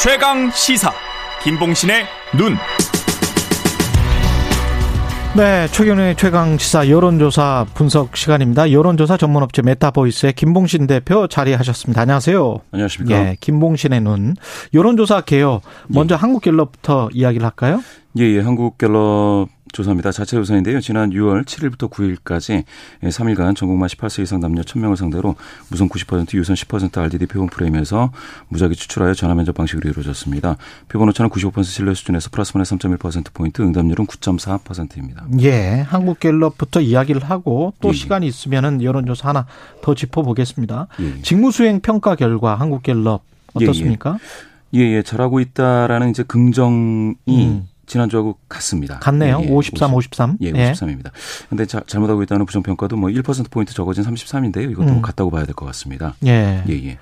최강 시사 김봉신의 눈. 네, 최경영의 최강 시사 여론조사 분석 시간입니다. 여론조사 전문업체 메타보이스의 김봉신 대표 자리하셨습니다. 안녕하세요. 안녕하십니까. 예, 김봉신의 눈. 여론조사 개요. 먼저 예. 한국갤럽부터 이야기를 할까요? 예, 예. 한국갤럽 조사입니다. 자체 조사인데요. 지난 6월 7일부터 9일까지 3일간 전국만 18세 이상 남녀 1000명을 상대로 무선 90% 유선 10% RDD 표본 프레임에서 무작위 추출하여 전화 면접 방식으로 이루어졌습니다. 표본 오차는 95% 신뢰 수준에서 플러스 마이너스 3.1%포인트, 응답률은 9.4%입니다. 예. 한국갤럽부터 이야기를 하고 또 예, 예. 시간이 있으면은 여론조사 하나 더 짚어보겠습니다. 예. 예. 직무수행 평가 결과 한국갤럽 예, 어떻습니까? 예, 예. 잘하고 있다라는 이제 긍정이 음. 지난주하고 같습니다. 같네요. 예, 53, 53. 예, 53입니다. 근데 자, 잘못하고 있다는 부정평가도 뭐 1%포인트 적어진 33인데요. 이것도 음. 같다고 봐야 될 것 같습니다. 예. 예, 예.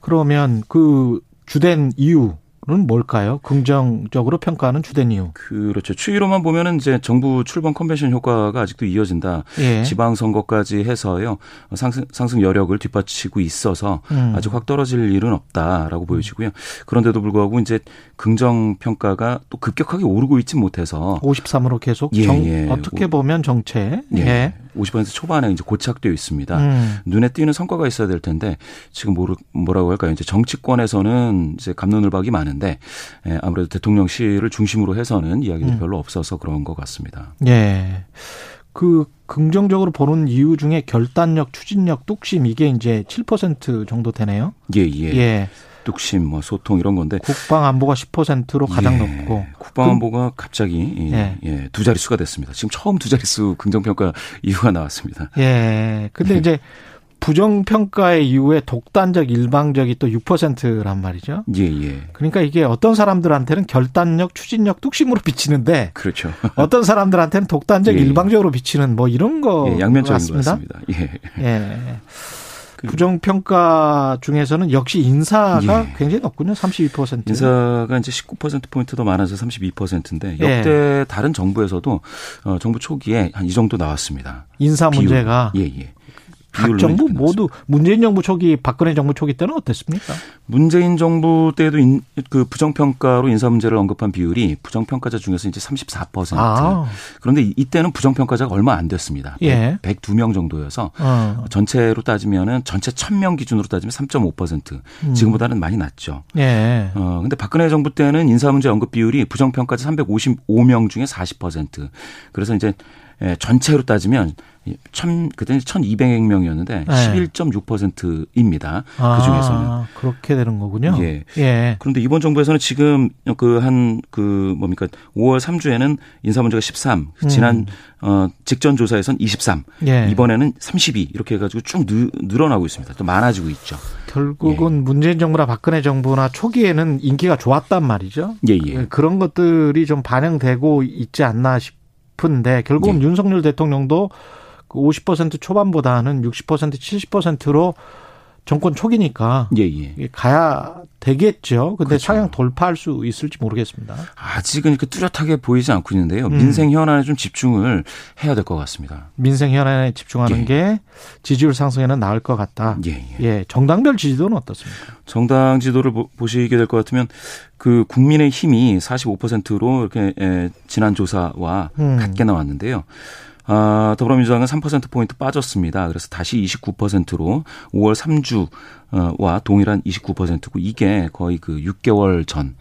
그러면 그 주된 이유 는 뭘까요? 긍정적으로 평가하는 주된 이유. 그렇죠. 추이로만 보면은 이제 정부 출범 컨벤션 효과가 아직도 이어진다. 예. 지방 선거까지 해서요. 상승 상승 여력을 뒷받치고 있어서 음. 아직 확 떨어질 일은 없다라고 보여지고요. 그런데도 불구하고 이제 긍정 평가가 또 급격하게 오르고 있지 못해서 53으로 계속 예, 정, 예. 어떻게 보면 정체. 예. 예. 50% 초반에 이제 고착되어 있습니다. 음. 눈에 띄는 성과가 있어야 될 텐데 지금 뭐라고 할까요? 이제 정치권에서는 이제 감론을박이 많은데 예, 아무래도 대통령실을 중심으로 해서는 이야기들이 음. 별로 없어서 그런 것 같습니다. 예. 그 긍정적으로 보는 이유 중에 결단력, 추진력, 뚝심 이게 이제 7% 정도 되네요. 예, 예. 예. 뚝심, 뭐 소통 이런 건데 국방 안보가 10%로 가장 예, 높고 국방 안보가 갑자기 예, 예. 두 자릿수가 됐습니다. 지금 처음 두 자릿수 긍정 평가 이유가 나왔습니다. 예. 근데 이제 부정 평가의 이후에 독단적 일방적이 또 6%란 말이죠. 예, 예. 그러니까 이게 어떤 사람들한테는 결단력, 추진력, 뚝심으로 비치는데 그렇죠. 어떤 사람들한테는 독단적 예. 일방적으로 비치는 뭐 이런 거 예, 양면적인 같습니다. 것 같습니다. 예. 예. 그 부정평가 중에서는 역시 인사가 예. 굉장히 높군요. 32%. 인사가 이제 19%포인트 더 많아서 32%인데 예. 역대 예. 다른 정부에서도 어, 정부 초기에 한 이 정도 나왔습니다. 인사 문제가. 비율. 예, 예. 각 정부 모두 문재인 정부 초기 박근혜 정부 초기 때는 어땠습니까? 문재인 정부 때도 인, 그 부정평가로 인사 문제를 언급한 비율이 부정평가자 중에서 이제 34%. 아. 그런데 이때는 부정평가자가 얼마 안 됐습니다. 예. 100, 102명 정도여서 어. 전체로 따지면은 전체 1000명 기준으로 따지면 3.5%. 음. 지금보다는 많이 낮죠. 예. 어 근데 박근혜 정부 때는 인사 문제 언급 비율이 부정평가자 355명 중에 40%. 그래서 이제 예, 전체로 따지면 천 그때는 1,200명이었는데 네. 11.6%입니다. 아, 그 중에서는 그렇게 되는 거군요. 예. 예. 그런데 이번 정부에서는 지금 그 한그 그 뭡니까 5월 3주에는 인사 문제가 13, 음. 지난 어 직전 조사에선 23, 예. 이번에는 32 이렇게 해가지고 쭉 늘, 늘어나고 있습니다. 또 많아지고 있죠. 결국은 예. 문재인 정부나 박근혜 정부나 초기에는 인기가 좋았단 말이죠. 예, 예. 그런 것들이 좀 반영되고 있지 않나 싶은데 결국은 예. 윤석열 대통령도 그 50% 초반보다는 60% 70%로 정권 초기니까 예, 예. 가야 되겠죠. 근데 그렇죠. 상향 돌파할 수 있을지 모르겠습니다. 아직은 그 뚜렷하게 보이지 않고 있는데요. 음. 민생 현안에 좀 집중을 해야 될 것 같습니다. 민생 현안에 집중하는 예. 게 지지율 상승에는 나을 것 같다. 예, 예. 예, 정당별 지지도는 어떻습니까? 정당 지도를 보시게 될 것 같으면 그 국민의 힘이 45%로 이렇게 지난 조사와 음. 같게 나왔는데요. 아, 더불어민주당은 3%포인트 빠졌습니다. 그래서 다시 29%로 5월 3주와 동일한 29%고 이게 거의 그 6개월 전,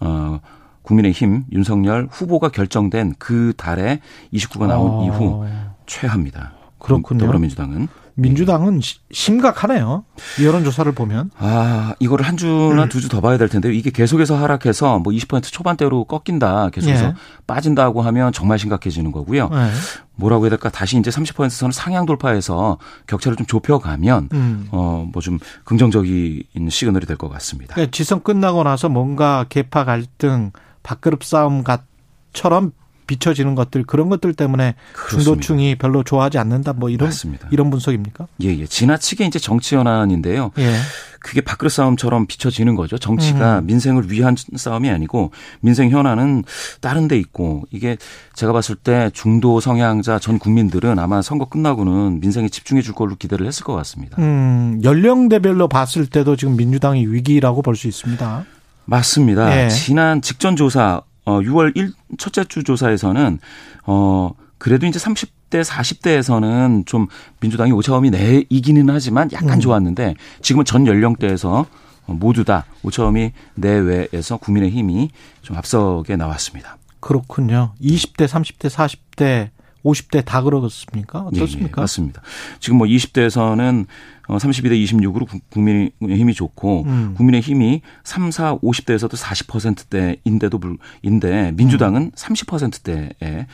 어, 국민의힘 윤석열 후보가 결정된 그 달에 29가 나온 어. 이후 최하입니다. 그렇군요. 더불어민주당은. 민주당은 심각하네요. 여론조사를 보면. 아, 이거를 한 주나 음. 두주 더 봐야 될 텐데요. 이게 계속해서 하락해서 뭐 20% 초반대로 꺾인다, 계속해서 예. 빠진다고 하면 정말 심각해지는 거고요. 예. 뭐라고 해야 될까? 다시 이제 30%선을 상향 돌파해서 격차를 좀 좁혀가면 음. 어뭐 좀 긍정적인 시그널이 될 것 같습니다. 그러니까 지선 끝나고 나서 뭔가 개파 갈등, 밥그릇 싸움처럼 비춰지는 것들 그런 것들 때문에 그렇습니다. 중도층이 별로 좋아하지 않는다 뭐 이런 맞습니다. 이런 분석입니까? 예, 예. 지나치게 이제 정치 현안인데요. 예. 그게 밥그릇 싸움처럼 비춰지는 거죠. 정치가 음. 민생을 위한 싸움이 아니고 민생 현안은 다른 데 있고 이게 제가 봤을 때 중도 성향자 전 국민들은 아마 선거 끝나고는 민생에 집중해 줄 걸로 기대를 했을 것 같습니다. 음, 연령대별로 봤을 때도 지금 민주당이 위기라고 볼 수 있습니다. 맞습니다. 예. 지난 직전 조사 어 6월 1 첫째 주 조사에서는 어 그래도 이제 30대 40대에서는 좀 민주당이 오차범위 내이기는 하지만 약간 음. 좋았는데 지금은 전 연령대에서 모두 다 오차범위 내외에서 국민의힘이 좀 앞서게 나왔습니다. 그렇군요. 20대, 30대, 40대 50대 다 그렇습니까? 어떻습니까? 예, 예, 맞습니다. 지금 뭐 20대에서는 32대 26으로 국민의힘이 좋고 음. 국민의힘이 3, 4, 50대에서도 40%대인데도 불 인데 민주당은 음. 30%대에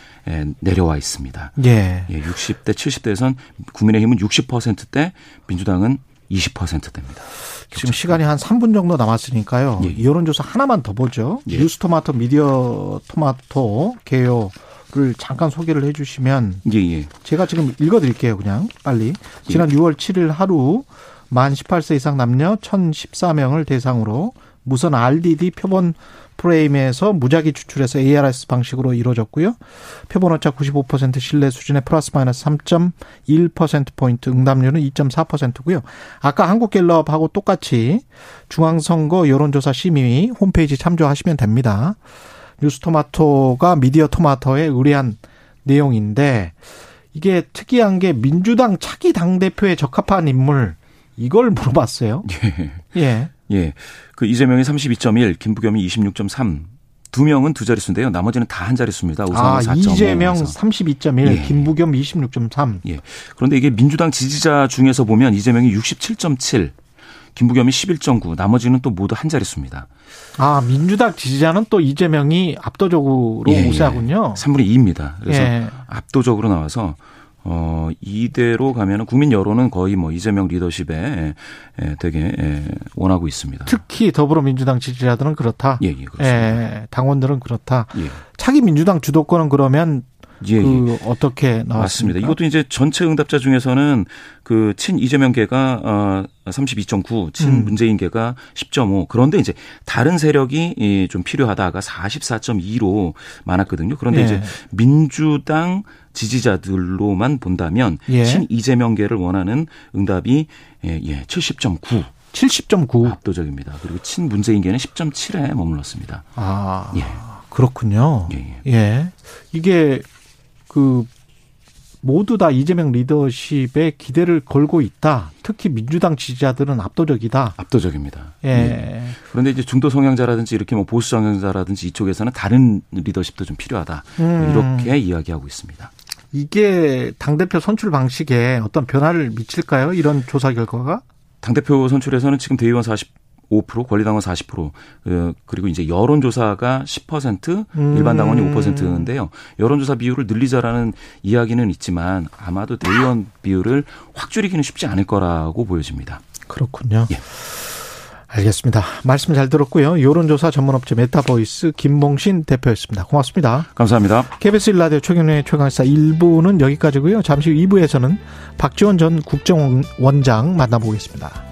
내려와 있습니다. 예. 예 60대 70대에선 국민의힘은 60%대, 민주당은 20%대입니다. 지금 시간이 한 3분 정도 남았으니까요. 예. 여론조사 하나만 더 보죠. 예. 뉴스토마토 미디어 토마토 개요 를 잠깐 소개를 해 주시면 예, 예. 제가 지금 읽어 드릴게요. 그냥 빨리. 지난 예. 6월 7일 하루 만 18세 이상 남녀 1014명을 대상으로 무선 RDD 표본 프레임에서 무작위 추출해서 ARS 방식으로 이루어졌고요. 표본 오차 95% 신뢰 수준의 플러스 마이너스 3.1%포인트 응답률은 2.4%고요. 아까 한국갤럽하고 똑같이 중앙선거 여론조사 심의 홈페이지 참조하시면 됩니다. 뉴스토마토가 미디어 토마토에 의뢰한 내용인데 이게 특이한 게 민주당 차기 당 대표에 적합한 인물 이걸 물어봤어요. 예. 예. 예. 그 이재명이 32.1, 김부겸이 26.3. 두 명은 두 자릿수인데요. 나머지는 다 한 자릿수입니다. 아, 4 이재명 32.1, 예. 김부겸 26.3. 예. 그런데 이게 민주당 지지자 중에서 보면 이재명이 67.7, 김부겸이 11.9, 나머지는 또 모두 한 자릿수입니다. 아, 민주당 지지자는 또 이재명이 압도적으로 예, 예. 우세하군요. 예. 3분의 2입니다. 그래서 예. 압도적으로 나와서 어, 이대로 가면은 국민 여론은 거의 뭐 이재명 리더십에 예, 되게 예, 원하고 있습니다. 특히 더불어민주당 지지자들은 그렇다. 예, 예, 그렇습니다. 예, 당원들은 그렇다. 예. 차기 민주당 주도권은 그러면 예, 그 예. 어떻게 나왔습니까? 맞습니다. 이것도 이제 전체 응답자 중에서는 그 친 이재명계가 어 32.9, 친 음. 문재인계가 10.5. 그런데 이제 다른 세력이 좀 필요하다가 44.2로 많았거든요. 그런데 예. 이제 민주당 지지자들로만 본다면 예. 친 이재명계를 원하는 응답이 예, 예 70.9. 70.9 압도적입니다. 그리고 친 문재인계는 10.7에 머물렀습니다. 아, 예. 그렇군요. 예, 예. 예. 이게 그 모두 다 이재명 리더십에 기대를 걸고 있다. 특히 민주당 지지자들은 압도적이다. 압도적입니다. 예. 네. 그런데 이제 중도 성향자라든지 이렇게 뭐 보수 성향자라든지 이쪽에서는 다른 리더십도 좀 필요하다. 음. 이렇게 이야기하고 있습니다. 이게 당대표 선출 방식에 어떤 변화를 미칠까요? 이런 조사 결과가? 당대표 선출에서는 지금 대의원 45% 권리당원 40% 어, 그리고 이제 여론조사가 10% 음. 일반 당원이 5%인데요. 여론조사 비율을 늘리자라는 이야기는 있지만 아마도 대의원 비율을 확 줄이기는 쉽지 않을 거라고 보여집니다. 그렇군요. 예. 알겠습니다. 말씀 잘 들었고요. 여론조사 전문업체 메타보이스 김봉신 대표였습니다. 고맙습니다. 감사합니다. KBS 1라디오 최경영의 최강시사 1부는 여기까지고요. 잠시 후 2부에서는 박지원 전 국정원장 만나보겠습니다.